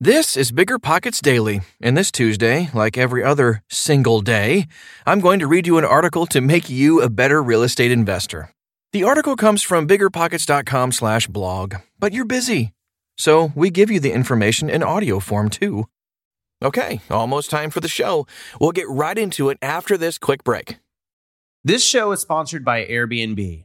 This is Bigger Pockets Daily, and this Tuesday, like every other single day, I'm going to read you an article to make you a better real estate investor. The article comes from biggerpockets.com/blog, but you're busy. So, we give you the information in audio form too. Okay, almost time for the show. We'll get right into it after this quick break. This show is sponsored by Airbnb.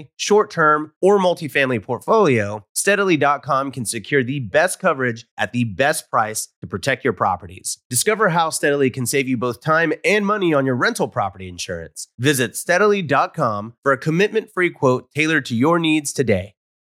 short term, or multifamily portfolio, steadily.com can secure the best coverage at the best price to protect your properties. Discover how Steadily can save you both time and money on your rental property insurance. Visit steadily.com for a commitment free quote tailored to your needs today.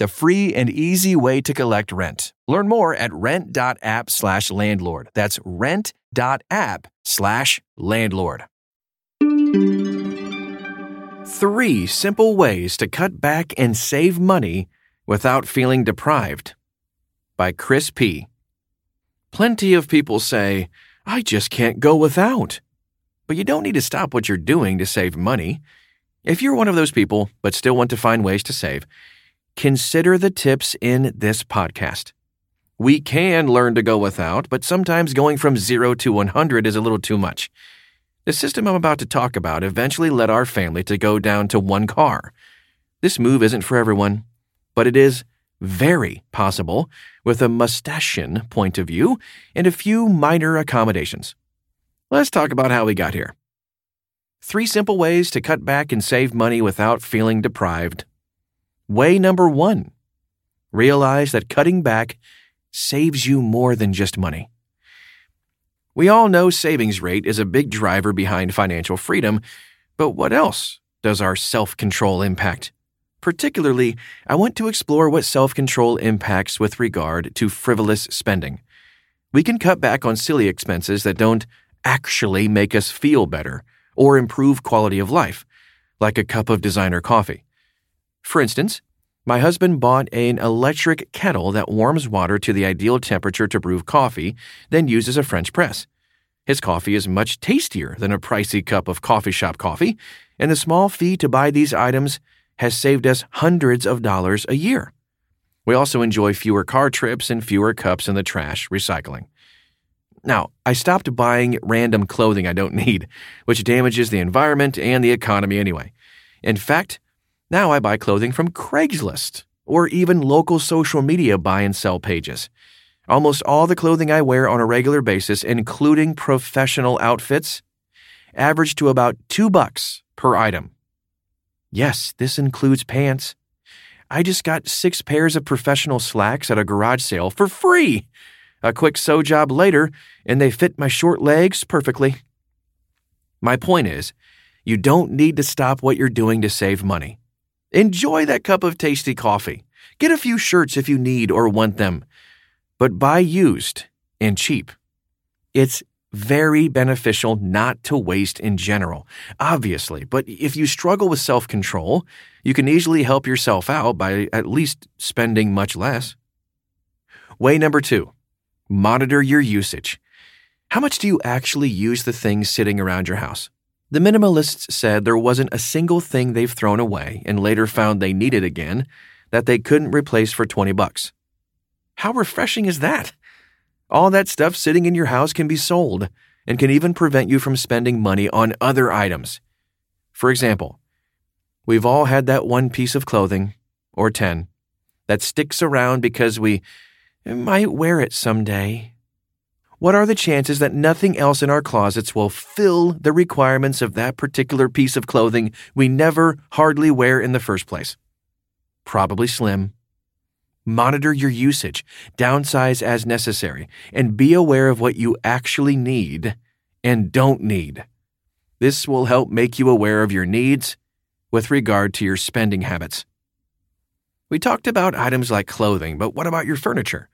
the free and easy way to collect rent. Learn more at rent.app slash landlord. That's rent.app slash landlord. Three simple ways to cut back and save money without feeling deprived. By Chris P. Plenty of people say, I just can't go without. But you don't need to stop what you're doing to save money. If you're one of those people, but still want to find ways to save, consider the tips in this podcast. We can learn to go without, but sometimes going from zero to 100 is a little too much. The system I'm about to talk about eventually led our family to go down to one car. This move isn't for everyone, but it is very possible with a mustachian point of view and a few minor accommodations. Let's talk about how we got here. Three simple ways to cut back and save money without feeling deprived. Way number one realize that cutting back saves you more than just money. We all know savings rate is a big driver behind financial freedom, but what else does our self control impact? Particularly, I want to explore what self control impacts with regard to frivolous spending. We can cut back on silly expenses that don't actually make us feel better or improve quality of life, like a cup of designer coffee. For instance, my husband bought an electric kettle that warms water to the ideal temperature to brew coffee, then uses a French press. His coffee is much tastier than a pricey cup of coffee shop coffee, and the small fee to buy these items has saved us hundreds of dollars a year. We also enjoy fewer car trips and fewer cups in the trash recycling. Now, I stopped buying random clothing I don't need, which damages the environment and the economy anyway. In fact, Now I buy clothing from Craigslist or even local social media buy and sell pages. Almost all the clothing I wear on a regular basis, including professional outfits, average to about two bucks per item. Yes, this includes pants. I just got six pairs of professional slacks at a garage sale for free. A quick sew job later, and they fit my short legs perfectly. My point is, you don't need to stop what you're doing to save money. Enjoy that cup of tasty coffee. Get a few shirts if you need or want them. But buy used and cheap. It's very beneficial not to waste in general, obviously, but if you struggle with self control, you can easily help yourself out by at least spending much less. Way number two monitor your usage. How much do you actually use the things sitting around your house? The minimalists said there wasn't a single thing they've thrown away and later found they needed again that they couldn't replace for 20 bucks. How refreshing is that? All that stuff sitting in your house can be sold and can even prevent you from spending money on other items. For example, we've all had that one piece of clothing, or 10, that sticks around because we might wear it someday. What are the chances that nothing else in our closets will fill the requirements of that particular piece of clothing we never hardly wear in the first place? Probably slim. Monitor your usage, downsize as necessary, and be aware of what you actually need and don't need. This will help make you aware of your needs with regard to your spending habits. We talked about items like clothing, but what about your furniture?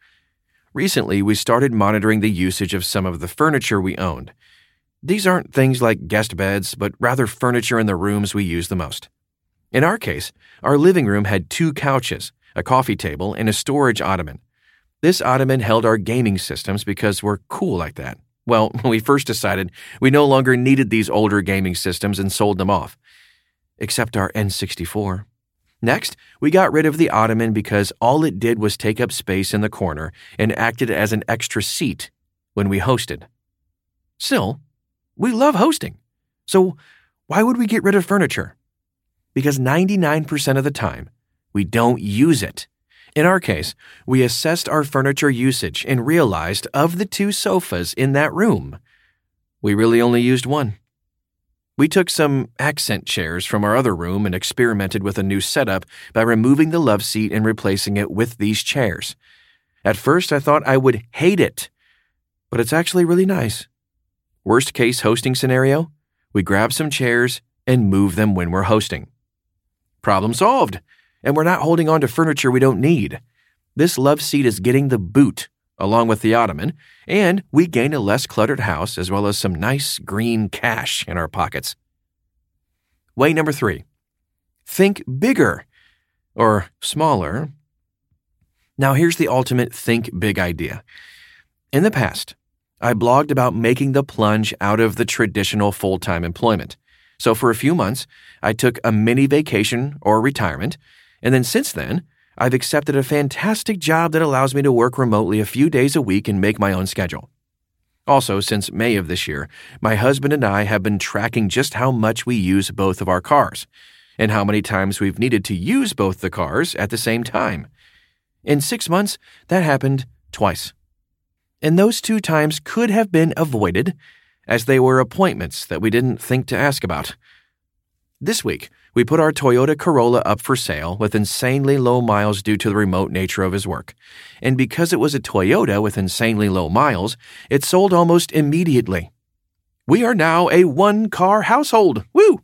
Recently, we started monitoring the usage of some of the furniture we owned. These aren't things like guest beds, but rather furniture in the rooms we use the most. In our case, our living room had two couches, a coffee table, and a storage ottoman. This ottoman held our gaming systems because we're cool like that. Well, when we first decided we no longer needed these older gaming systems and sold them off. Except our N64. Next, we got rid of the ottoman because all it did was take up space in the corner and acted as an extra seat when we hosted. Still, we love hosting. So, why would we get rid of furniture? Because 99% of the time, we don't use it. In our case, we assessed our furniture usage and realized of the two sofas in that room, we really only used one. We took some accent chairs from our other room and experimented with a new setup by removing the love seat and replacing it with these chairs. At first, I thought I would hate it, but it's actually really nice. Worst case hosting scenario we grab some chairs and move them when we're hosting. Problem solved and we're not holding on to furniture we don't need. This love seat is getting the boot, along with the ottoman, and we gain a less cluttered house as well as some nice green cash in our pockets. Way number three think bigger or smaller. Now, here's the ultimate think big idea. In the past, I blogged about making the plunge out of the traditional full time employment. So, for a few months, I took a mini vacation or retirement and then since then, I've accepted a fantastic job that allows me to work remotely a few days a week and make my own schedule. Also, since May of this year, my husband and I have been tracking just how much we use both of our cars and how many times we've needed to use both the cars at the same time. In six months, that happened twice. And those two times could have been avoided, as they were appointments that we didn't think to ask about. This week, we put our Toyota Corolla up for sale with insanely low miles due to the remote nature of his work. And because it was a Toyota with insanely low miles, it sold almost immediately. We are now a one car household. Woo!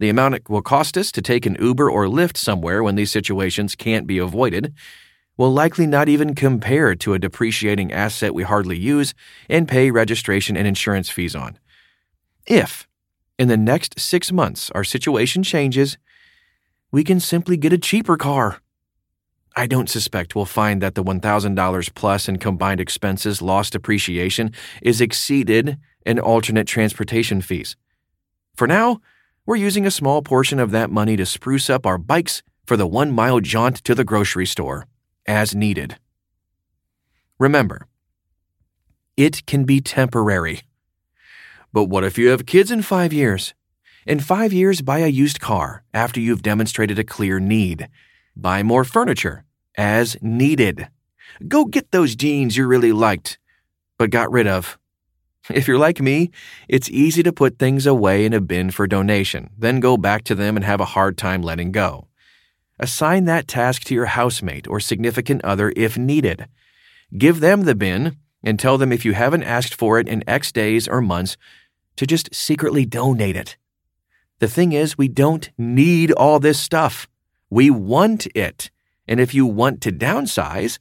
The amount it will cost us to take an Uber or Lyft somewhere when these situations can't be avoided will likely not even compare to a depreciating asset we hardly use and pay registration and insurance fees on. If, in the next six months our situation changes, we can simply get a cheaper car. I don't suspect we'll find that the $1,000 plus in combined expenses lost depreciation is exceeded in alternate transportation fees. For now, we're using a small portion of that money to spruce up our bikes for the one mile jaunt to the grocery store, as needed. Remember, it can be temporary. But what if you have kids in five years? In five years, buy a used car after you've demonstrated a clear need. Buy more furniture as needed. Go get those jeans you really liked, but got rid of. If you're like me, it's easy to put things away in a bin for donation, then go back to them and have a hard time letting go. Assign that task to your housemate or significant other if needed. Give them the bin and tell them if you haven't asked for it in X days or months to just secretly donate it. The thing is, we don't need all this stuff. We want it. And if you want to downsize,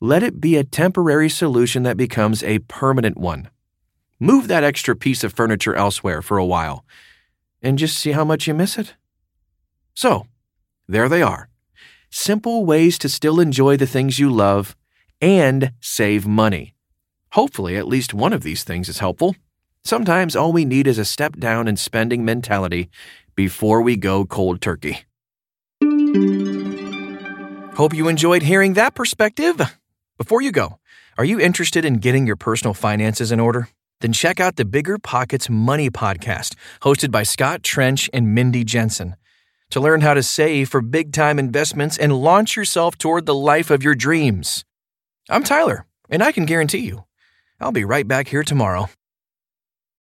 let it be a temporary solution that becomes a permanent one. Move that extra piece of furniture elsewhere for a while and just see how much you miss it. So, there they are. Simple ways to still enjoy the things you love and save money. Hopefully, at least one of these things is helpful. Sometimes all we need is a step down in spending mentality before we go cold turkey. Hope you enjoyed hearing that perspective. Before you go, are you interested in getting your personal finances in order? Then check out the Bigger Pockets Money Podcast, hosted by Scott Trench and Mindy Jensen, to learn how to save for big time investments and launch yourself toward the life of your dreams. I'm Tyler, and I can guarantee you, I'll be right back here tomorrow.